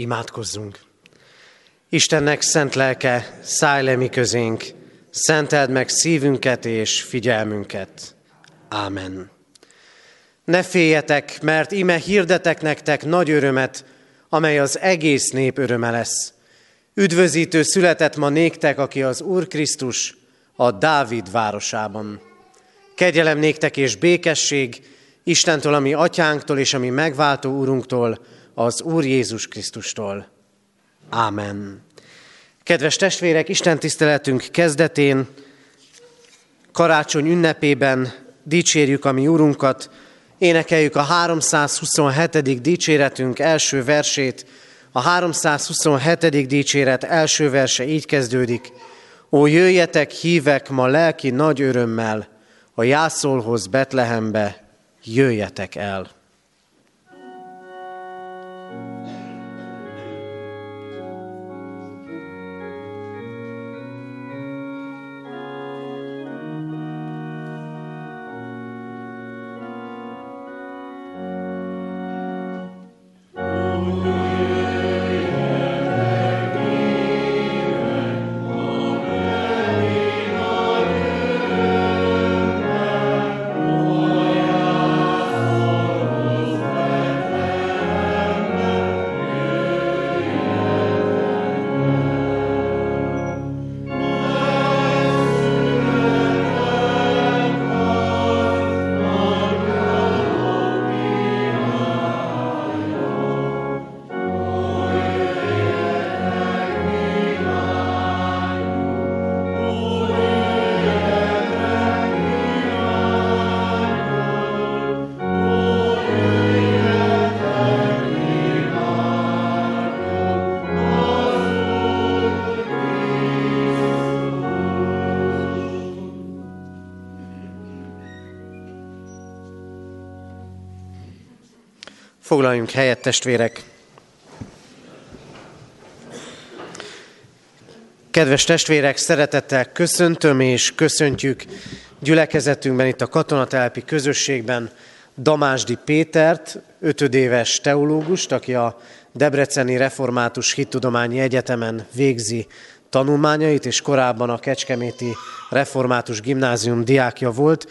Imádkozzunk! Istennek szent lelke, szállj le mi közénk, szenteld meg szívünket és figyelmünket. Ámen. Ne féljetek, mert ime hirdetek nektek nagy örömet, amely az egész nép öröme lesz. Üdvözítő született ma néktek, aki az Úr Krisztus a Dávid városában. Kegyelem néktek és békesség Istentől, ami atyánktól és ami megváltó úrunktól, az Úr Jézus Krisztustól. Ámen. Kedves testvérek, Isten tiszteletünk kezdetén, karácsony ünnepében dicsérjük a mi Úrunkat, énekeljük a 327. dicséretünk első versét. A 327. dicséret első verse így kezdődik. Ó, jöjjetek, hívek ma lelki nagy örömmel, a jászolhoz Betlehembe, jöjjetek el. Foglaljunk helyet, testvérek! Kedves testvérek, szeretettel köszöntöm és köszöntjük gyülekezetünkben, itt a katonatelpi közösségben Damásdi Pétert, ötödéves teológust, aki a Debreceni Református Hittudományi Egyetemen végzi tanulmányait, és korábban a Kecskeméti Református Gimnázium diákja volt.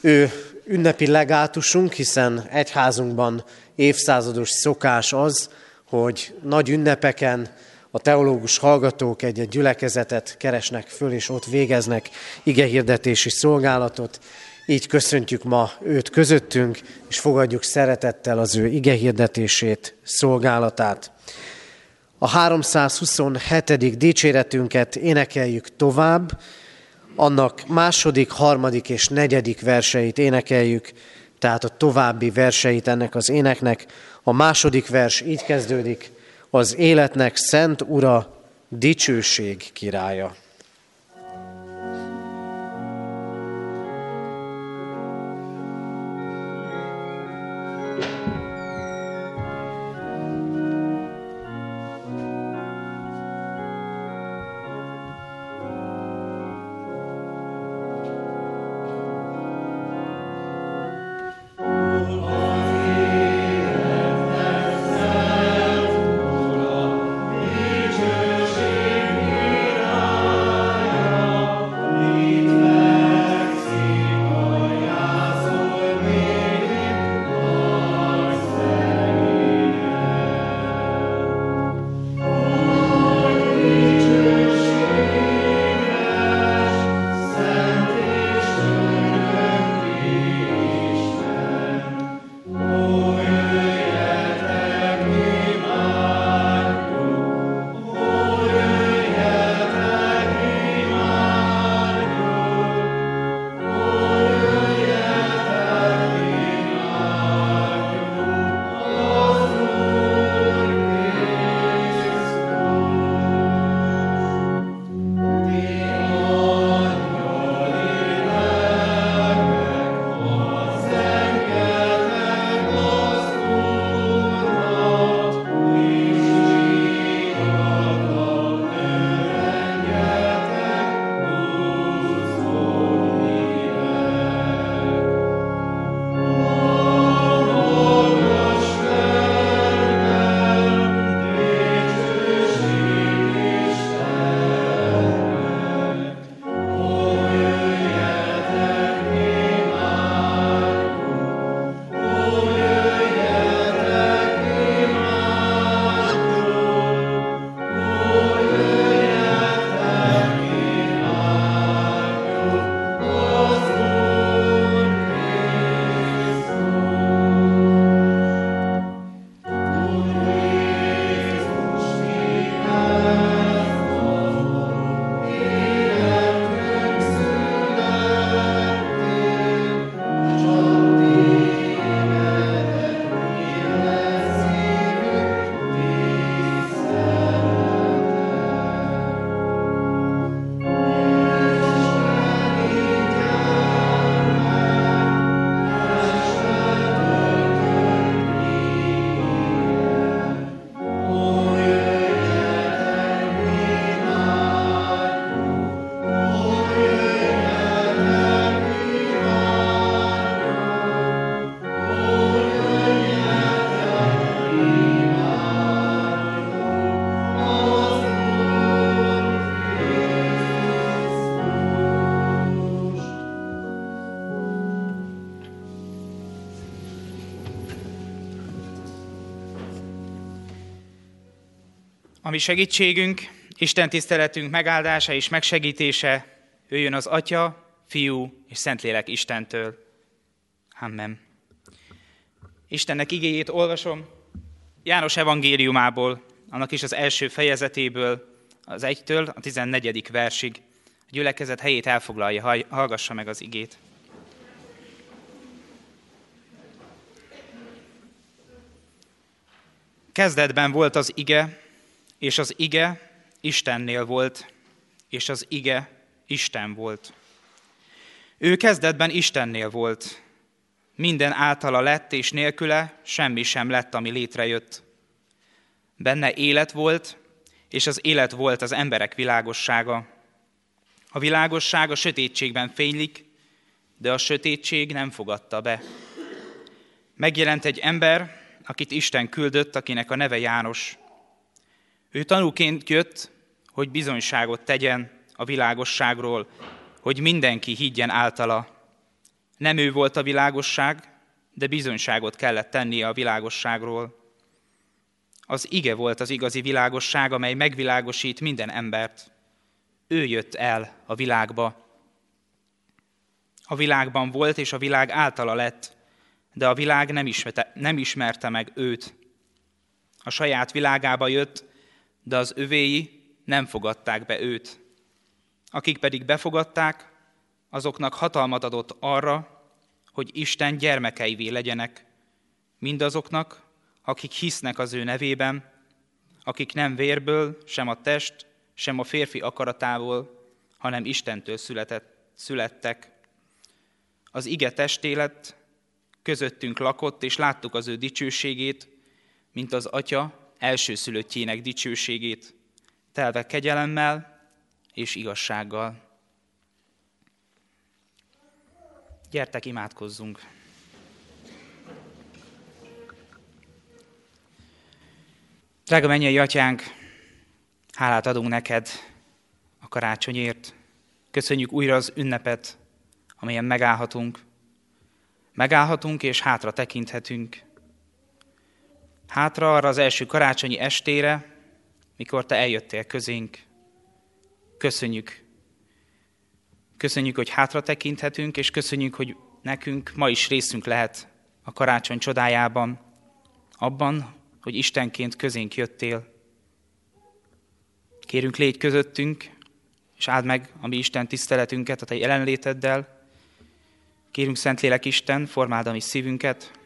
Ő ünnepi legátusunk, hiszen egyházunkban évszázados szokás az, hogy nagy ünnepeken a teológus hallgatók egy-egy gyülekezetet keresnek föl, és ott végeznek igehirdetési szolgálatot. Így köszöntjük ma őt közöttünk, és fogadjuk szeretettel az ő igehirdetését, szolgálatát. A 327. dicséretünket énekeljük tovább, annak második, harmadik és negyedik verseit énekeljük, tehát a további verseit ennek az éneknek. A második vers így kezdődik, az életnek szent ura, dicsőség királya. Ami segítségünk, Isten tiszteletünk megáldása és megsegítése jöjjön az Atya, Fiú és Szentlélek Istentől. Amen. Istennek igéjét olvasom János evangéliumából, annak is az első fejezetéből, az 1-től a 14. versig. A gyülekezet helyét elfoglalja, hallgassa meg az igét. Kezdetben volt az ige, és az ige Istennél volt, és az ige Isten volt. Ő kezdetben Istennél volt. Minden általa lett, és nélküle semmi sem lett, ami létrejött. Benne élet volt, és az élet volt az emberek világossága. A világosság a sötétségben fénylik, de a sötétség nem fogadta be. Megjelent egy ember, akit Isten küldött, akinek a neve János. Ő tanúként jött, hogy bizonyságot tegyen a világosságról, hogy mindenki higgyen általa. Nem ő volt a világosság, de bizonyságot kellett tennie a világosságról. Az ige volt az igazi világosság, amely megvilágosít minden embert. Ő jött el a világba. A világban volt, és a világ általa lett, de a világ nem ismerte, nem ismerte meg őt. A saját világába jött, de az övéi nem fogadták be őt. Akik pedig befogadták, azoknak hatalmat adott arra, hogy Isten gyermekeivé legyenek, mindazoknak, akik hisznek az ő nevében, akik nem vérből, sem a test, sem a férfi akaratából, hanem Istentől született, születtek. Az ige testélet közöttünk lakott, és láttuk az ő dicsőségét, mint az atya elsőszülöttjének dicsőségét, telve kegyelemmel és igazsággal. Gyertek, imádkozzunk! Drága mennyei atyánk, hálát adunk neked a karácsonyért. Köszönjük újra az ünnepet, amelyen megállhatunk. Megállhatunk és hátra tekinthetünk. Hátra arra az első karácsonyi estére, mikor te eljöttél közénk. Köszönjük. Köszönjük, hogy hátra tekinthetünk, és köszönjük, hogy nekünk ma is részünk lehet a karácsony csodájában, abban, hogy Istenként közénk jöttél. Kérünk, légy közöttünk, és áld meg a mi Isten tiszteletünket a Te jelenléteddel. Kérünk, Szentlélek Isten, formáld a mi szívünket,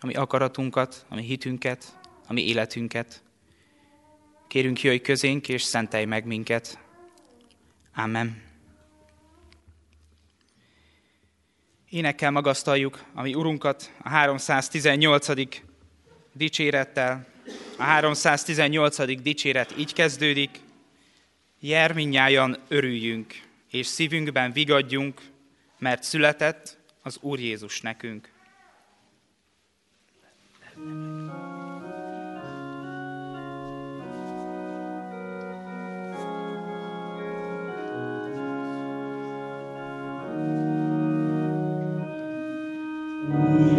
a mi akaratunkat, a mi hitünket, a mi életünket. Kérünk, jöjj közénk, és szentelj meg minket. Amen. Énekkel magasztaljuk a mi Urunkat, a 318 dicsérettel. A 318. dicséret így kezdődik. Jer minnyájan örüljünk, és szívünkben vigadjunk, mert született az Úr Jézus nekünk. Thank mm -hmm. you.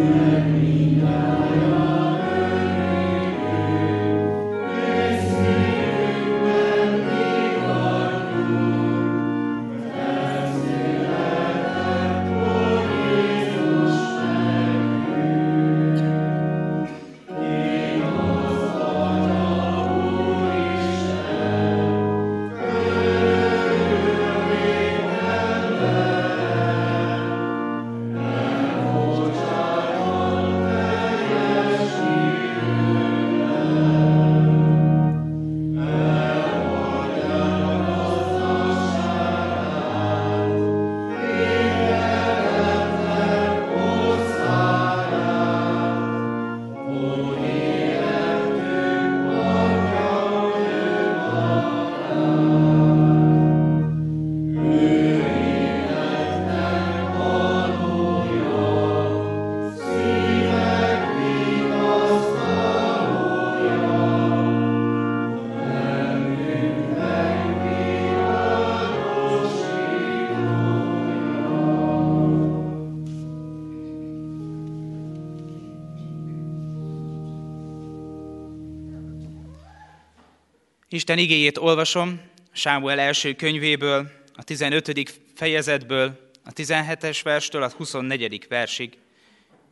Isten igéjét olvasom Sámuel első könyvéből, a 15. fejezetből, a 17-es verstől a 24. versig.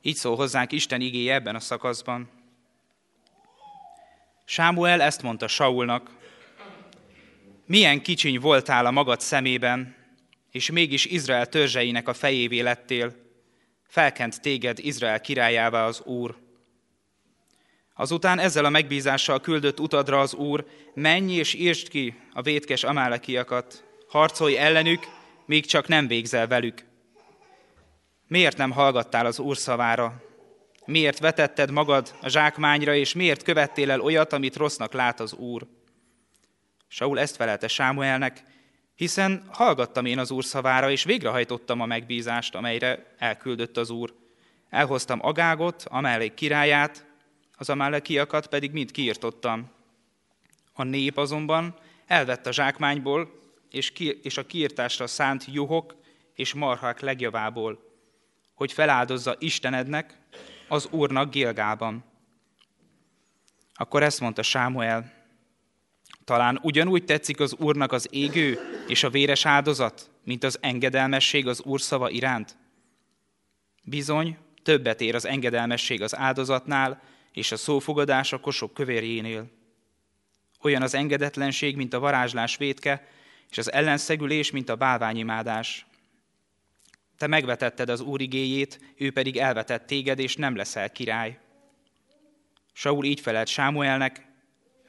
Így szól hozzánk Isten igéje ebben a szakaszban. Sámuel ezt mondta Saulnak, milyen kicsiny voltál a magad szemében, és mégis Izrael törzseinek a fejévé lettél, felkent téged Izrael királyává az Úr. Azután ezzel a megbízással küldött utadra az Úr, menj és írtsd ki a vétkes amálekiakat, harcolj ellenük, még csak nem végzel velük. Miért nem hallgattál az Úr szavára? Miért vetetted magad a zsákmányra, és miért követtél el olyat, amit rossznak lát az Úr? Saul ezt felelte Sámuelnek, hiszen hallgattam én az Úr szavára, és végrehajtottam a megbízást, amelyre elküldött az Úr. Elhoztam Agágot, Amellé királyát, az amálekiakat pedig mind kiirtottam. A nép azonban elvett a zsákmányból, és, ki, és a kiirtásra szánt juhok és marhák legjavából, hogy feláldozza Istenednek, az Úrnak Gilgában. Akkor ezt mondta Sámuel, talán ugyanúgy tetszik az Úrnak az égő és a véres áldozat, mint az engedelmesség az Úr szava iránt? Bizony, többet ér az engedelmesség az áldozatnál, és a szófogadás a kosok kövérjénél. Olyan az engedetlenség, mint a varázslás vétke, és az ellenszegülés, mint a bálványimádás. Te megvetetted az Úr igéjét, ő pedig elvetett téged, és nem leszel király. Saul így felelt Sámuelnek,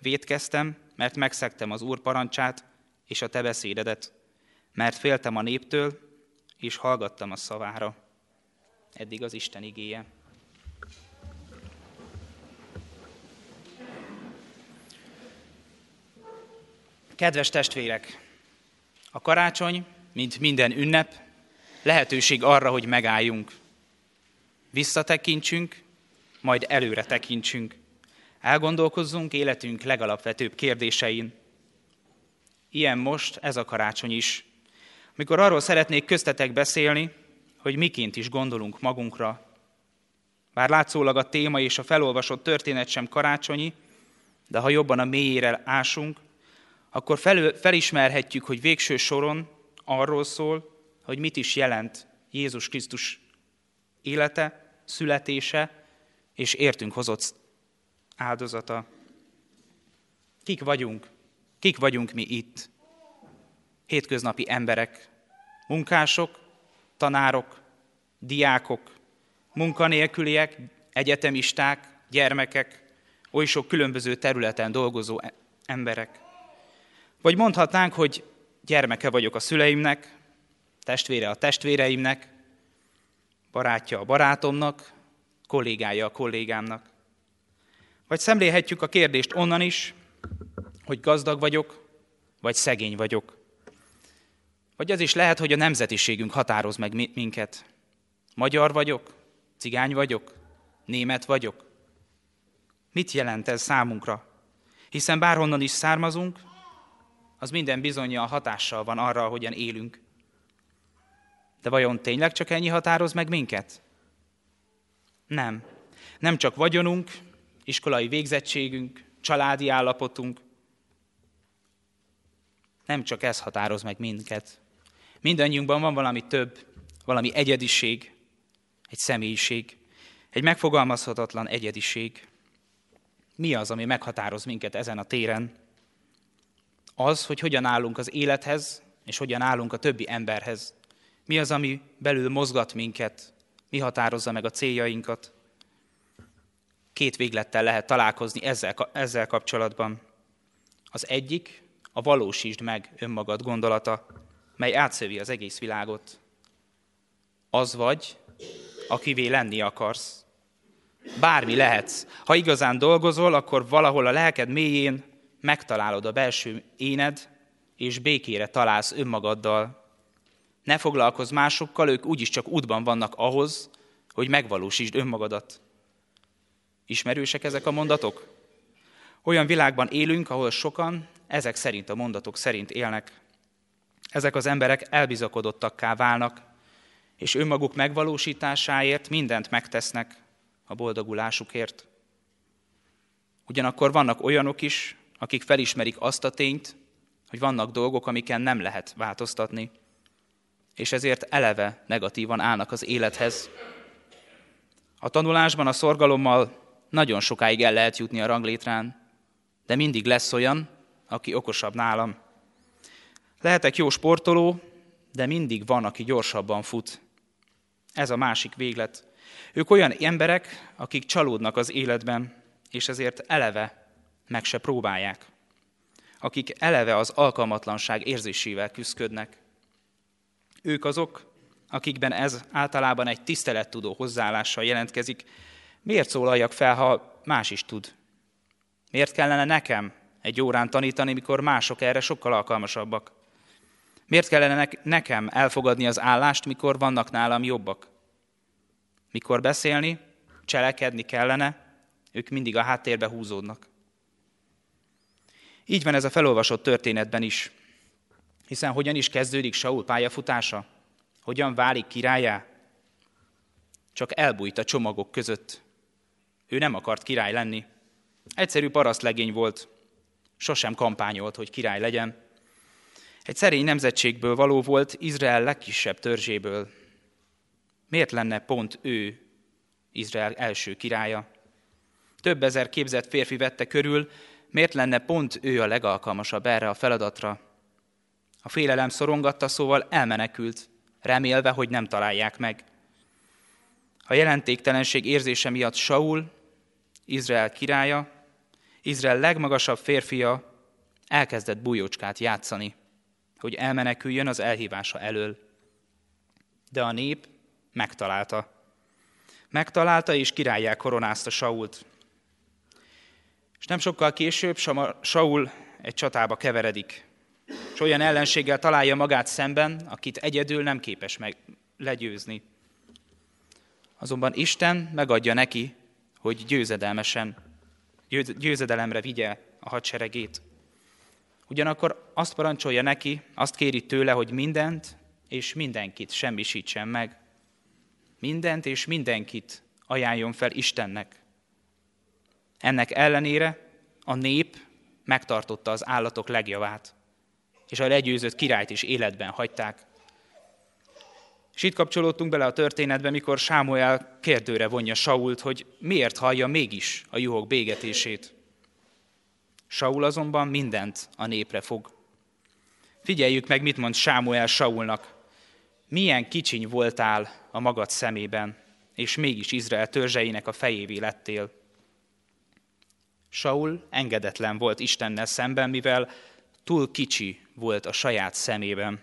vétkeztem, mert megszegtem az Úr parancsát és a te beszédedet, mert féltem a néptől, és hallgattam a szavára. Eddig az Isten igéje. Kedves testvérek! A karácsony, mint minden ünnep, lehetőség arra, hogy megálljunk. Visszatekintsünk, majd előre tekintsünk. Elgondolkozzunk életünk legalapvetőbb kérdésein. Ilyen most ez a karácsony is. Mikor arról szeretnék köztetek beszélni, hogy miként is gondolunk magunkra. Bár látszólag a téma és a felolvasott történet sem karácsonyi, de ha jobban a mélyére ásunk, akkor fel, felismerhetjük, hogy végső soron arról szól, hogy mit is jelent Jézus Krisztus élete, születése és értünk hozott áldozata. Kik vagyunk? Kik vagyunk mi itt? Hétköznapi emberek, munkások, tanárok, diákok, munkanélküliek, egyetemisták, gyermekek, oly sok különböző területen dolgozó e- emberek. Vagy mondhatnánk, hogy gyermeke vagyok a szüleimnek, testvére a testvéreimnek, barátja a barátomnak, kollégája a kollégámnak. Vagy szemlélhetjük a kérdést onnan is, hogy gazdag vagyok, vagy szegény vagyok. Vagy az is lehet, hogy a nemzetiségünk határoz meg minket. Magyar vagyok, cigány vagyok, német vagyok. Mit jelent ez számunkra? Hiszen bárhonnan is származunk, az minden bizonyja hatással van arra, ahogyan élünk. De vajon tényleg csak ennyi határoz meg minket? Nem. Nem csak vagyonunk, iskolai végzettségünk, családi állapotunk. Nem csak ez határoz meg minket. Mindannyiunkban van valami több, valami egyediség, egy személyiség, egy megfogalmazhatatlan egyediség. Mi az, ami meghatároz minket ezen a téren? Az, hogy hogyan állunk az élethez, és hogyan állunk a többi emberhez. Mi az, ami belül mozgat minket, mi határozza meg a céljainkat. Két véglettel lehet találkozni ezzel, ezzel kapcsolatban. Az egyik a valósítsd meg önmagad gondolata, mely átszövi az egész világot. Az vagy, akivé lenni akarsz. Bármi lehetsz. Ha igazán dolgozol, akkor valahol a lelked mélyén megtalálod a belső éned, és békére találsz önmagaddal. Ne foglalkozz másokkal, ők úgyis csak útban vannak ahhoz, hogy megvalósítsd önmagadat. Ismerősek ezek a mondatok? Olyan világban élünk, ahol sokan ezek szerint a mondatok szerint élnek. Ezek az emberek elbizakodottakká válnak, és önmaguk megvalósításáért mindent megtesznek a boldogulásukért. Ugyanakkor vannak olyanok is, akik felismerik azt a tényt, hogy vannak dolgok, amiken nem lehet változtatni, és ezért eleve negatívan állnak az élethez. A tanulásban a szorgalommal nagyon sokáig el lehet jutni a ranglétrán, de mindig lesz olyan, aki okosabb nálam. Lehetek jó sportoló, de mindig van, aki gyorsabban fut. Ez a másik véglet. Ők olyan emberek, akik csalódnak az életben, és ezért eleve meg se próbálják. Akik eleve az alkalmatlanság érzésével küzdködnek. Ők azok, akikben ez általában egy tisztelettudó hozzáállással jelentkezik. Miért szólaljak fel, ha más is tud? Miért kellene nekem egy órán tanítani, mikor mások erre sokkal alkalmasabbak? Miért kellene nekem elfogadni az állást, mikor vannak nálam jobbak? Mikor beszélni, cselekedni kellene, ők mindig a háttérbe húzódnak. Így van ez a felolvasott történetben is. Hiszen hogyan is kezdődik Saul pályafutása? Hogyan válik királyá? Csak elbújt a csomagok között. Ő nem akart király lenni. Egyszerű parasztlegény volt. Sosem kampányolt, hogy király legyen. Egy szerény nemzetségből való volt, Izrael legkisebb törzséből. Miért lenne pont ő Izrael első királya? Több ezer képzett férfi vette körül, miért lenne pont ő a legalkalmasabb erre a feladatra? A félelem szorongatta, szóval elmenekült, remélve, hogy nem találják meg. A jelentéktelenség érzése miatt Saul, Izrael királya, Izrael legmagasabb férfia elkezdett bújócskát játszani, hogy elmeneküljön az elhívása elől. De a nép megtalálta. Megtalálta és királyá koronázta Sault. És nem sokkal később Saul egy csatába keveredik, és olyan ellenséggel találja magát szemben, akit egyedül nem képes meg legyőzni. Azonban Isten megadja neki, hogy győzedelmesen, győzedelemre vigye a hadseregét. Ugyanakkor azt parancsolja neki, azt kéri tőle, hogy mindent és mindenkit semmisítsen meg. Mindent és mindenkit ajánljon fel Istennek. Ennek ellenére a nép megtartotta az állatok legjavát, és a legyőzött királyt is életben hagyták. És itt kapcsolódtunk bele a történetbe, mikor Sámuel kérdőre vonja Sault, hogy miért hallja mégis a juhok bégetését. Saul azonban mindent a népre fog. Figyeljük meg, mit mond Sámuel Saulnak. Milyen kicsiny voltál a magad szemében, és mégis Izrael törzseinek a fejévé lettél. Saul engedetlen volt Istennel szemben, mivel túl kicsi volt a saját szemében.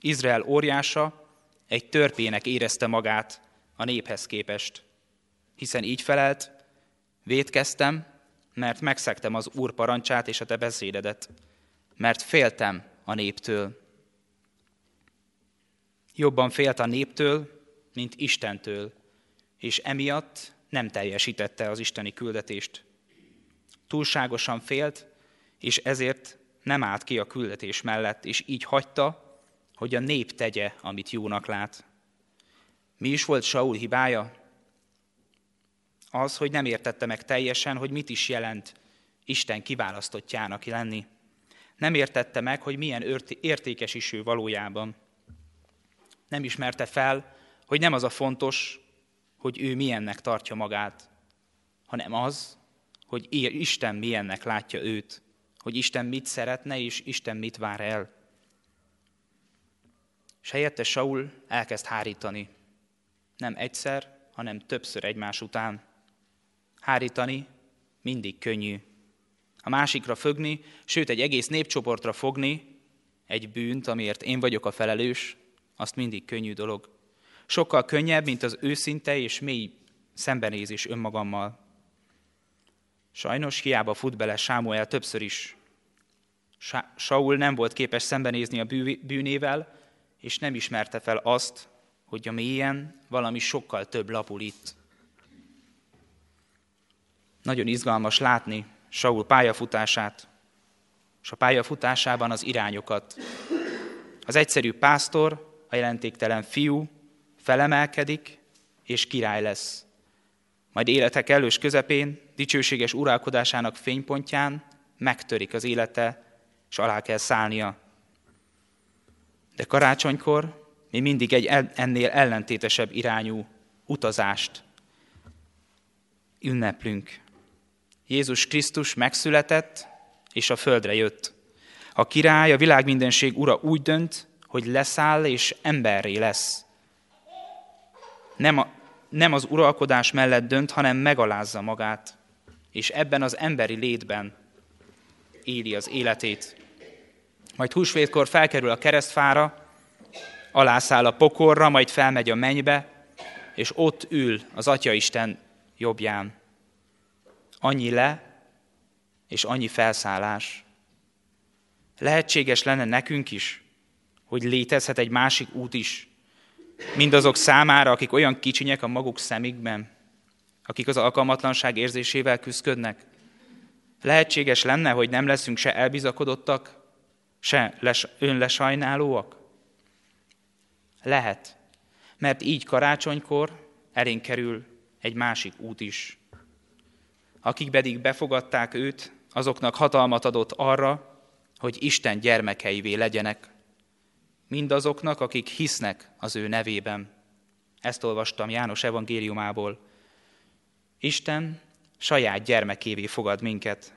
Izrael óriása egy törpének érezte magát a néphez képest, hiszen így felelt, védkeztem, mert megszektem az Úr parancsát és a te beszédedet, mert féltem a néptől. Jobban félt a néptől, mint Istentől, és emiatt nem teljesítette az isteni küldetést. Túlságosan félt, és ezért nem állt ki a küldetés mellett, és így hagyta, hogy a nép tegye, amit jónak lát. Mi is volt Saul hibája? Az, hogy nem értette meg teljesen, hogy mit is jelent Isten kiválasztottjának lenni. Nem értette meg, hogy milyen értékes is ő valójában. Nem ismerte fel, hogy nem az a fontos, hogy ő milyennek tartja magát, hanem az, hogy Isten milyennek látja őt, hogy Isten mit szeretne, és Isten mit vár el. És helyette Saul elkezd hárítani. Nem egyszer, hanem többször egymás után. Hárítani mindig könnyű. A másikra fogni, sőt egy egész népcsoportra fogni, egy bűnt, amiért én vagyok a felelős, azt mindig könnyű dolog. Sokkal könnyebb, mint az őszinte és mély szembenézés önmagammal. Sajnos hiába fut bele Sámuel többször is. Saul nem volt képes szembenézni a bűnével, és nem ismerte fel azt, hogy a mélyen valami sokkal több lapul itt. Nagyon izgalmas látni Saul pályafutását, és a pályafutásában az irányokat. Az egyszerű pásztor, a jelentéktelen fiú felemelkedik, és király lesz. Majd életek elős közepén, dicsőséges uralkodásának fénypontján megtörik az élete, és alá kell szállnia. De karácsonykor mi mindig egy ennél ellentétesebb irányú utazást ünneplünk. Jézus Krisztus megszületett, és a földre jött. A király, a világ mindenség ura úgy dönt, hogy leszáll és emberré lesz. Nem, a, nem az uralkodás mellett dönt, hanem megalázza magát, és ebben az emberi létben éli az életét. Majd húsvétkor felkerül a keresztfára, alászáll a pokorra, majd felmegy a mennybe, és ott ül az Atya Isten jobbján. Annyi le, és annyi felszállás. Lehetséges lenne nekünk is, hogy létezhet egy másik út is, mindazok számára, akik olyan kicsinyek a maguk szemükben, akik az alkalmatlanság érzésével küzdködnek. Lehetséges lenne, hogy nem leszünk se elbizakodottak, se önlesajnálóak? Lehet, mert így karácsonykor elénk kerül egy másik út is. Akik pedig befogadták őt, azoknak hatalmat adott arra, hogy Isten gyermekeivé legyenek. Mindazoknak, akik hisznek az ő nevében. Ezt olvastam János evangéliumából. Isten saját gyermekévé fogad minket.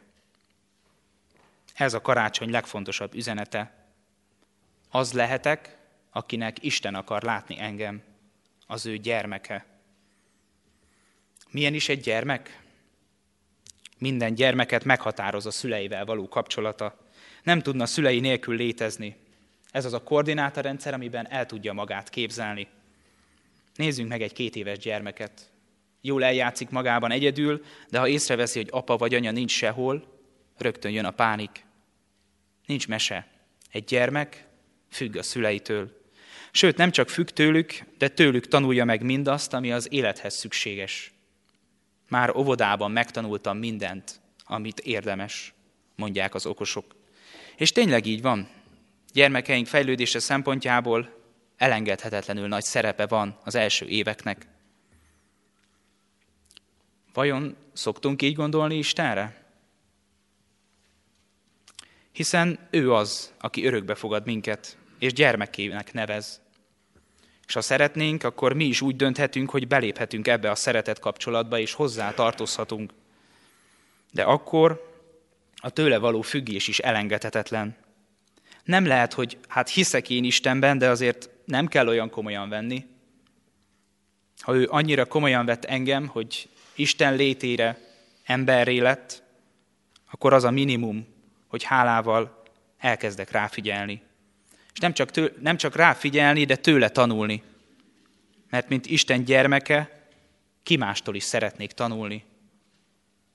Ez a karácsony legfontosabb üzenete. Az lehetek, akinek Isten akar látni engem, az ő gyermeke. Milyen is egy gyermek? Minden gyermeket meghatároz a szüleivel való kapcsolata. Nem tudna szülei nélkül létezni. Ez az a koordinátorrendszer, amiben el tudja magát képzelni. Nézzünk meg egy két éves gyermeket. Jól eljátszik magában egyedül, de ha észreveszi, hogy apa vagy anya nincs sehol, rögtön jön a pánik. Nincs mese. Egy gyermek függ a szüleitől. Sőt, nem csak függ tőlük, de tőlük tanulja meg mindazt, ami az élethez szükséges. Már óvodában megtanultam mindent, amit érdemes, mondják az okosok. És tényleg így van. Gyermekeink fejlődése szempontjából elengedhetetlenül nagy szerepe van az első éveknek. Vajon szoktunk így gondolni Istenre? Hiszen ő az, aki örökbe fogad minket, és gyermekének nevez. És ha szeretnénk, akkor mi is úgy dönthetünk, hogy beléphetünk ebbe a szeretet kapcsolatba, és hozzá tartozhatunk. De akkor a tőle való függés is elengedhetetlen. Nem lehet, hogy hát hiszek én Istenben, de azért nem kell olyan komolyan venni. Ha ő annyira komolyan vett engem, hogy Isten létére emberré lett, akkor az a minimum, hogy hálával elkezdek ráfigyelni. És nem csak, tő, nem csak ráfigyelni, de tőle tanulni. Mert mint Isten gyermeke, ki mástól is szeretnék tanulni.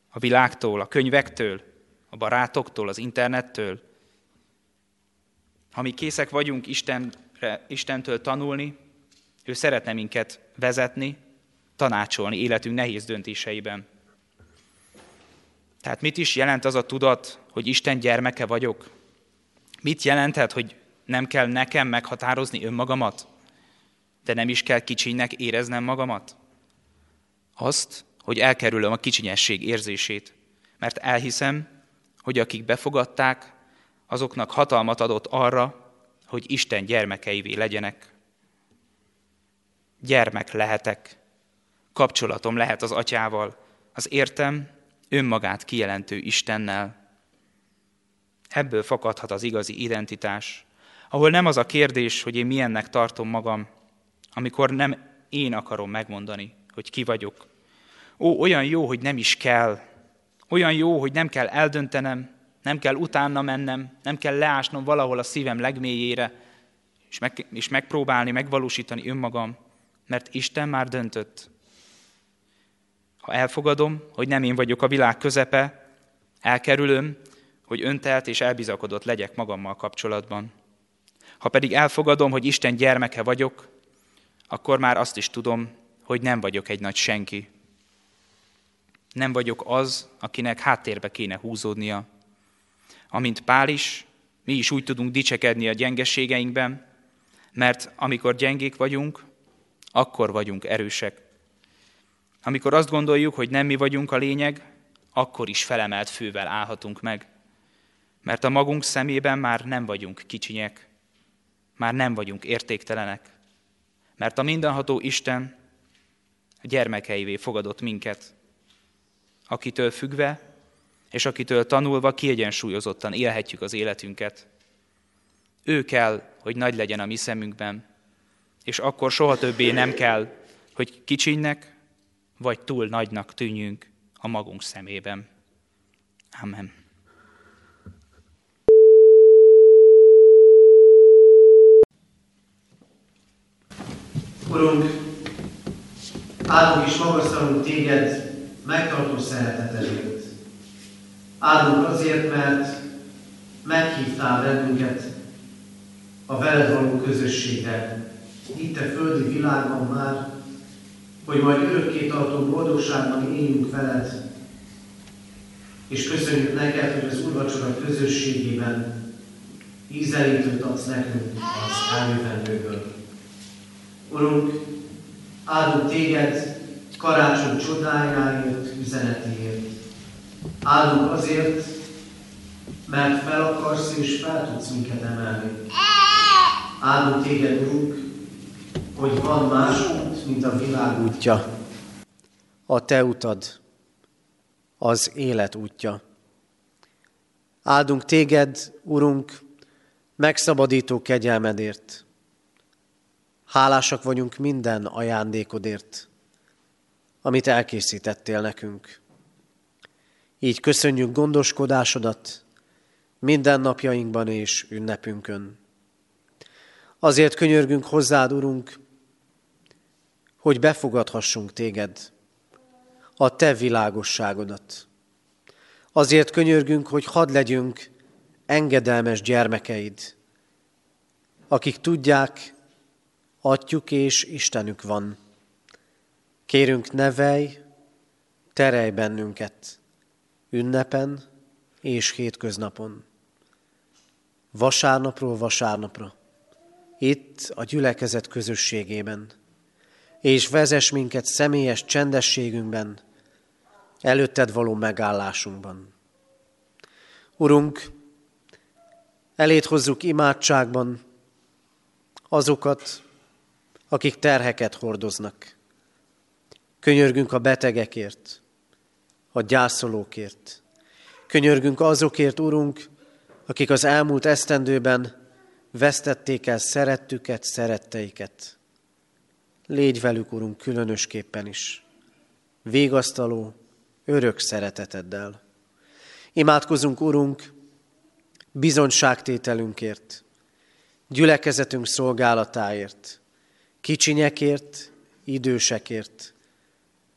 A világtól, a könyvektől, a barátoktól, az internettől. Ha mi készek vagyunk Istenre, Istentől tanulni, ő szeretne minket vezetni, tanácsolni életünk nehéz döntéseiben. Tehát mit is jelent az a tudat, hogy Isten gyermeke vagyok? Mit jelenthet, hogy nem kell nekem meghatározni önmagamat? De nem is kell kicsinynek éreznem magamat? Azt, hogy elkerülöm a kicsinyesség érzését, mert elhiszem, hogy akik befogadták, azoknak hatalmat adott arra, hogy Isten gyermekeivé legyenek. Gyermek lehetek, kapcsolatom lehet az atyával, az értem önmagát kijelentő Istennel. Ebből fakadhat az igazi identitás, ahol nem az a kérdés, hogy én milyennek tartom magam, amikor nem én akarom megmondani, hogy ki vagyok. Ó, olyan jó, hogy nem is kell. Olyan jó, hogy nem kell eldöntenem, nem kell utána mennem, nem kell leásnom valahol a szívem legmélyére, és, meg, és megpróbálni, megvalósítani önmagam, mert Isten már döntött. Ha elfogadom, hogy nem én vagyok a világ közepe, elkerülöm, hogy öntelt és elbizakodott legyek magammal kapcsolatban. Ha pedig elfogadom, hogy Isten gyermeke vagyok, akkor már azt is tudom, hogy nem vagyok egy nagy senki. Nem vagyok az, akinek háttérbe kéne húzódnia. Amint Pál is, mi is úgy tudunk dicsekedni a gyengeségeinkben, mert amikor gyengék vagyunk, akkor vagyunk erősek. Amikor azt gondoljuk, hogy nem mi vagyunk a lényeg, akkor is felemelt fővel állhatunk meg. Mert a magunk szemében már nem vagyunk kicsinyek, már nem vagyunk értéktelenek, mert a mindenható Isten a gyermekeivé fogadott minket, akitől függve és akitől tanulva kiegyensúlyozottan élhetjük az életünket. Ő kell, hogy nagy legyen a mi szemünkben, és akkor soha többé nem kell, hogy kicsinynek vagy túl nagynak tűnjünk a magunk szemében. Amen. Urunk, áldunk és magasztalunk téged megtartó szeretetedért. Áldunk azért, mert meghívtál bennünket a veled való közösségre, itt a földi világban már, hogy majd örökké tartó boldogságban éljünk veled, és köszönjük neked, hogy az Urvacsora közösségében ízelítőt adsz nekünk az eljövendőből. Urunk, áldunk téged karácsony csodájáért, üzenetéért. Áldunk azért, mert fel akarsz és fel tudsz minket emelni. Áldunk téged, Urunk, hogy van más út, mint a világ útja. A te utad, az élet útja. Áldunk téged, Urunk, megszabadító kegyelmedért. Hálásak vagyunk minden ajándékodért, amit elkészítettél nekünk. Így köszönjük gondoskodásodat minden napjainkban és ünnepünkön. Azért könyörgünk hozzád, Urunk, hogy befogadhassunk téged, a te világosságodat. Azért könyörgünk, hogy hadd legyünk engedelmes gyermekeid, akik tudják, atyuk és Istenük van. Kérünk, nevelj, terelj bennünket, ünnepen és hétköznapon. Vasárnapról vasárnapra, itt a gyülekezet közösségében – és vezess minket személyes csendességünkben, előtted való megállásunkban. Urunk, elét hozzuk imádságban azokat, akik terheket hordoznak. Könyörgünk a betegekért, a gyászolókért. Könyörgünk azokért, Urunk, akik az elmúlt esztendőben vesztették el szerettüket, szeretteiket. Légy velük, Urunk, különösképpen is. Végasztaló, örök szereteteddel. Imádkozunk, Urunk, bizonyságtételünkért, gyülekezetünk szolgálatáért, kicsinyekért, idősekért,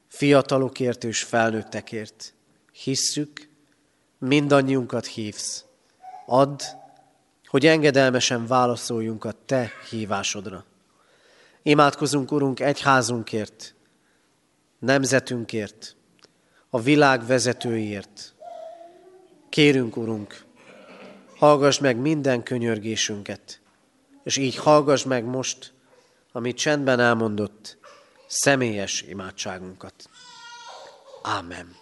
fiatalokért és felnőttekért. Hisszük, mindannyiunkat hívsz. Add, hogy engedelmesen válaszoljunk a Te hívásodra. Imádkozunk, Urunk, egyházunkért, nemzetünkért, a világ vezetőiért. Kérünk, Urunk, hallgass meg minden könyörgésünket, és így hallgass meg most, amit csendben elmondott, személyes imádságunkat. Ámen.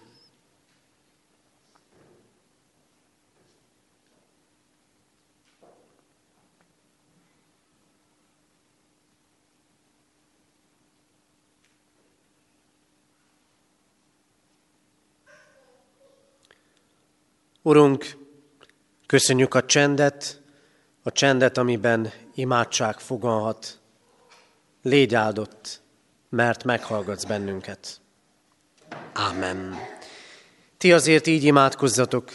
Urunk, köszönjük a csendet, a csendet, amiben imádság fogalhat. Légy áldott, mert meghallgatsz bennünket. Ámen. Ti azért így imádkozzatok.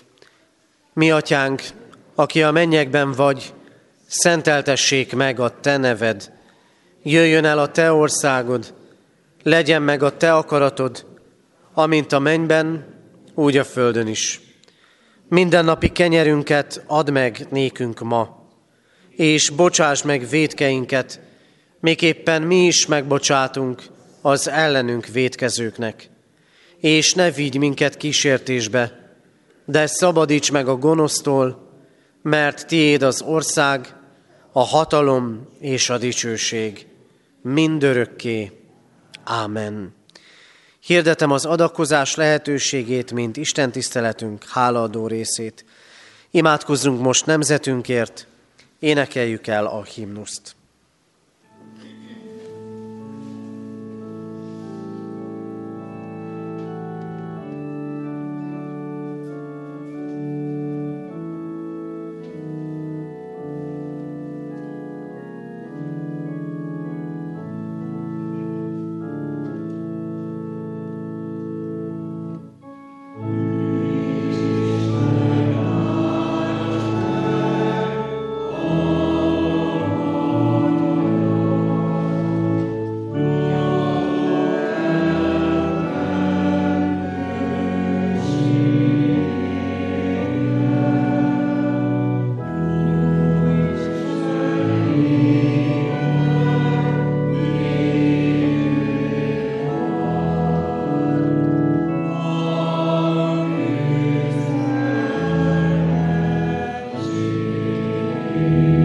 Mi, atyánk, aki a mennyekben vagy, szenteltessék meg a te neved. Jöjjön el a te országod, legyen meg a te akaratod, amint a mennyben, úgy a földön is. Mindennapi kenyerünket add meg nékünk ma, és bocsáss meg védkeinket, miképpen mi is megbocsátunk az ellenünk védkezőknek. És ne vigy minket kísértésbe, de szabadíts meg a gonosztól, mert tiéd az ország, a hatalom és a dicsőség mindörökké. Ámen. Hirdetem az adakozás lehetőségét, mint Isten tiszteletünk hálaadó részét. Imádkozzunk most nemzetünkért, énekeljük el a himnuszt. you.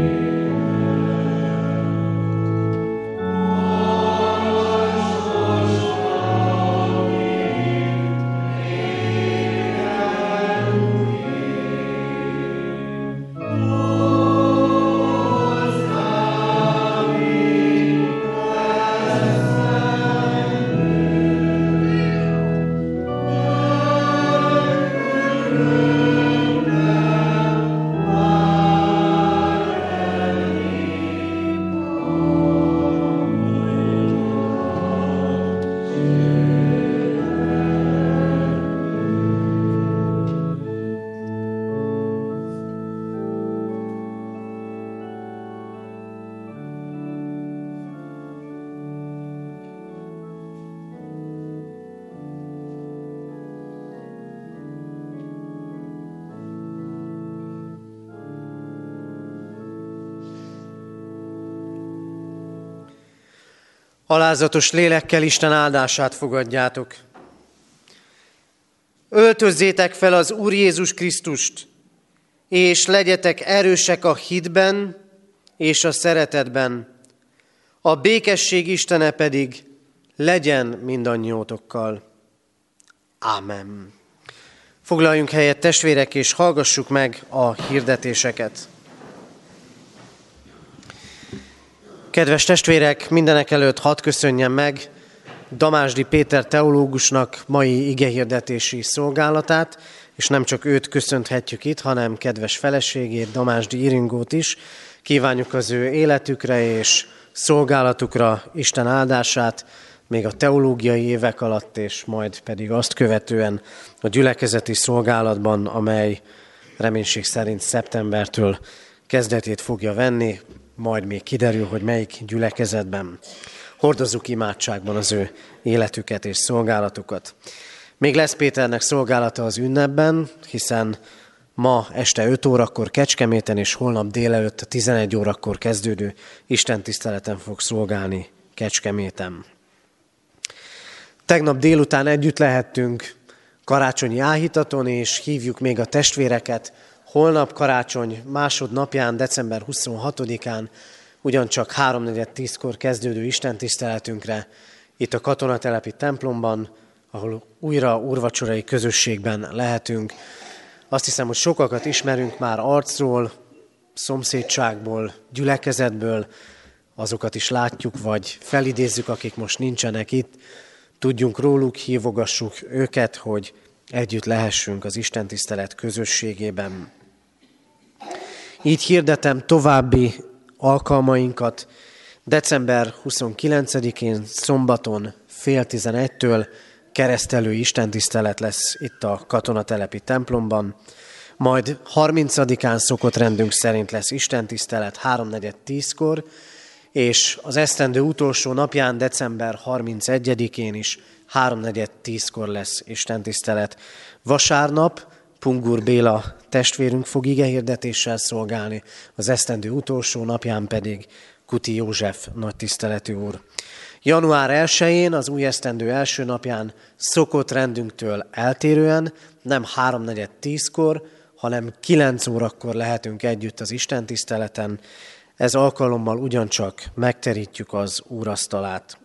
Alázatos lélekkel Isten áldását fogadjátok. Öltözzétek fel az Úr Jézus Krisztust, és legyetek erősek a hitben és a szeretetben. A békesség Istene pedig legyen mindannyiótokkal. Ámen. Foglaljunk helyet testvérek, és hallgassuk meg a hirdetéseket. Kedves testvérek, mindenek előtt hadd köszönjem meg Damásdi Péter teológusnak mai igehirdetési szolgálatát, és nem csak őt köszönhetjük itt, hanem kedves feleségét, Damásdi Iringót is. Kívánjuk az ő életükre és szolgálatukra Isten áldását, még a teológiai évek alatt, és majd pedig azt követően a gyülekezeti szolgálatban, amely reménység szerint szeptembertől kezdetét fogja venni, majd még kiderül, hogy melyik gyülekezetben. Hordozzuk imádságban az ő életüket és szolgálatukat. Még lesz Péternek szolgálata az ünnepben, hiszen ma este 5 órakor Kecskeméten és holnap délelőtt a 11 órakor kezdődő Isten tiszteleten fog szolgálni Kecskeméten. Tegnap délután együtt lehettünk karácsonyi áhítaton, és hívjuk még a testvéreket, Holnap karácsony másodnapján, december 26-án ugyancsak 3.4.10-kor kezdődő istentiszteletünkre itt a katonatelepi templomban, ahol újra urvacsorai közösségben lehetünk. Azt hiszem, hogy sokakat ismerünk már arcról, szomszédságból, gyülekezetből, azokat is látjuk, vagy felidézzük, akik most nincsenek itt. Tudjunk róluk, hívogassuk őket, hogy együtt lehessünk az Isten tisztelet közösségében. Így hirdetem további alkalmainkat. December 29-én szombaton fél tizenegytől keresztelő istentisztelet lesz itt a katonatelepi templomban. Majd 30-án szokott rendünk szerint lesz istentisztelet 3.4.10-kor, és az esztendő utolsó napján, december 31-én is 3.4.10-kor lesz istentisztelet. Vasárnap Pungur Béla testvérünk fog igehirdetéssel szolgálni, az esztendő utolsó napján pedig Kuti József nagy tiszteletű úr. Január 1-én, az új esztendő első napján szokott rendünktől eltérően, nem 3.4.10-kor, hanem 9 órakor lehetünk együtt az Isten tiszteleten. Ez alkalommal ugyancsak megterítjük az úrasztalát.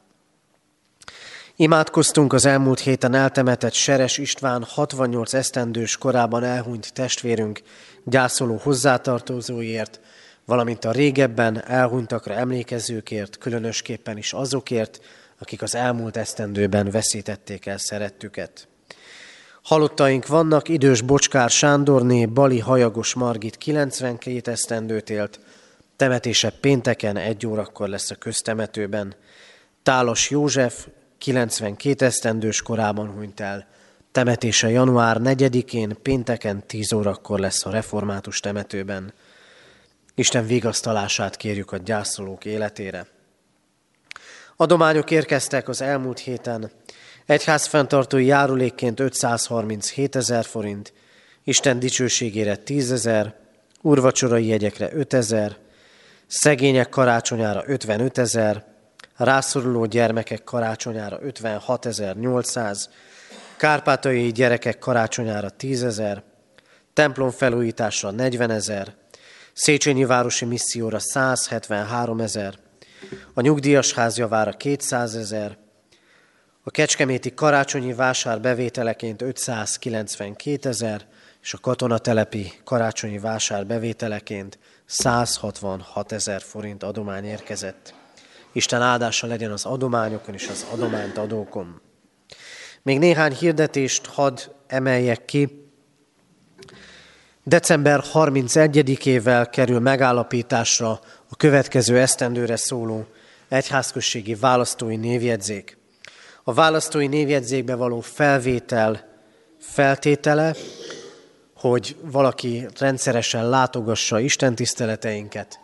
Imádkoztunk az elmúlt héten eltemetett Seres István 68 esztendős korában elhunyt testvérünk gyászoló hozzátartozóért, valamint a régebben elhunytakra emlékezőkért, különösképpen is azokért, akik az elmúlt esztendőben veszítették el szerettüket. Halottaink vannak, idős Bocskár Sándorné, Bali Hajagos Margit 92 esztendőt élt, temetése pénteken egy órakor lesz a köztemetőben. Tálos József 92 esztendős korában hunyt el, temetése január 4-én, pénteken 10 órakor lesz a református temetőben. Isten vigasztalását kérjük a gyászolók életére. Adományok érkeztek az elmúlt héten. Egyházfenntartói járulékként 537 ezer forint, Isten dicsőségére 10 ezer, urvacsorai jegyekre 5 ezer, szegények karácsonyára 55 ezer, rászoruló gyermekek karácsonyára 56.800, kárpátai gyerekek karácsonyára 10 ezer, templom felújításra 40 ezer, Széchenyi Városi Misszióra 173 ezer, a nyugdíjas házjavára 200 ezer, a Kecskeméti karácsonyi vásár bevételeként 592 ezer, és a katonatelepi karácsonyi vásár bevételeként 166 ezer forint adomány érkezett. Isten áldása legyen az adományokon és az adományt adókon. Még néhány hirdetést hadd emeljek ki. December 31-ével kerül megállapításra a következő esztendőre szóló egyházközségi választói névjegyzék. A választói névjegyzékbe való felvétel feltétele, hogy valaki rendszeresen látogassa istentiszteleteinket,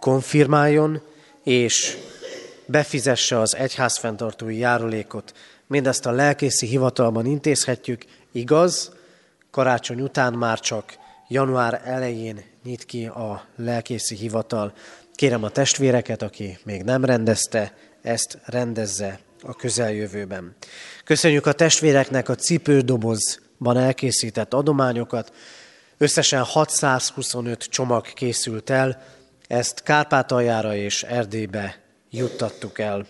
konfirmáljon, és befizesse az egyházfenntartói járulékot. Mindezt a lelkészi hivatalban intézhetjük, igaz, karácsony után már csak január elején nyit ki a lelkészi hivatal. Kérem a testvéreket, aki még nem rendezte, ezt rendezze a közeljövőben. Köszönjük a testvéreknek a cipődobozban elkészített adományokat. Összesen 625 csomag készült el, ezt Kárpátaljára és Erdélybe juttattuk el.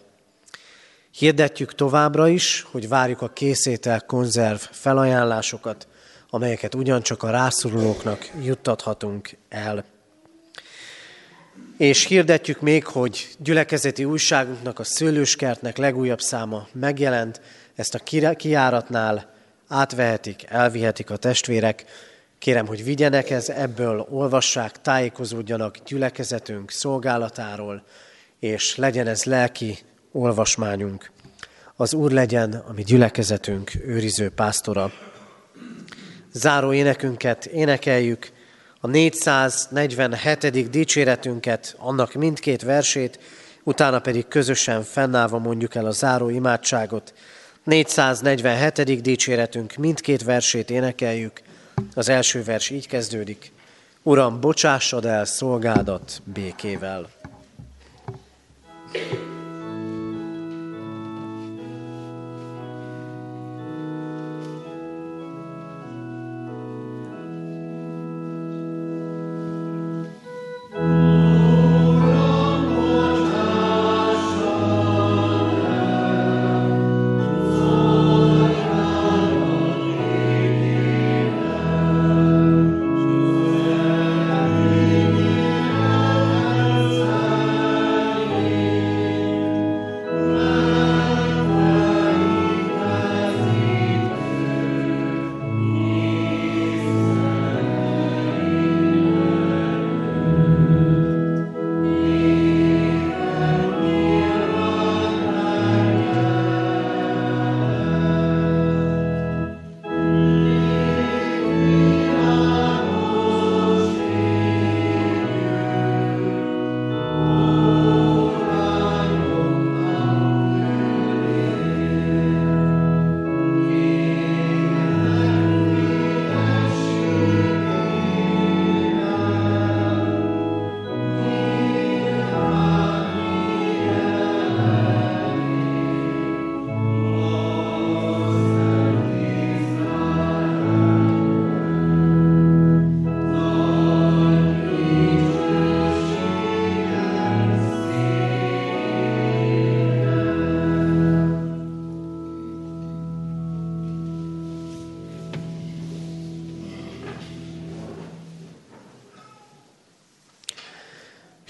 Hirdetjük továbbra is, hogy várjuk a készétel konzerv felajánlásokat, amelyeket ugyancsak a rászorulóknak juttathatunk el. És hirdetjük még, hogy gyülekezeti újságunknak, a Szőlőskertnek legújabb száma megjelent, ezt a kiáratnál átvehetik, elvihetik a testvérek. Kérem, hogy vigyenek ez, ebből olvassák, tájékozódjanak gyülekezetünk szolgálatáról, és legyen ez lelki olvasmányunk. Az Úr legyen a mi gyülekezetünk őriző pásztora. Záró énekünket énekeljük, a 447. dicséretünket, annak mindkét versét, utána pedig közösen fennállva mondjuk el a záró imádságot. 447. dicséretünk mindkét versét énekeljük. Az első vers így kezdődik. Uram, bocsássad el szolgádat békével. you.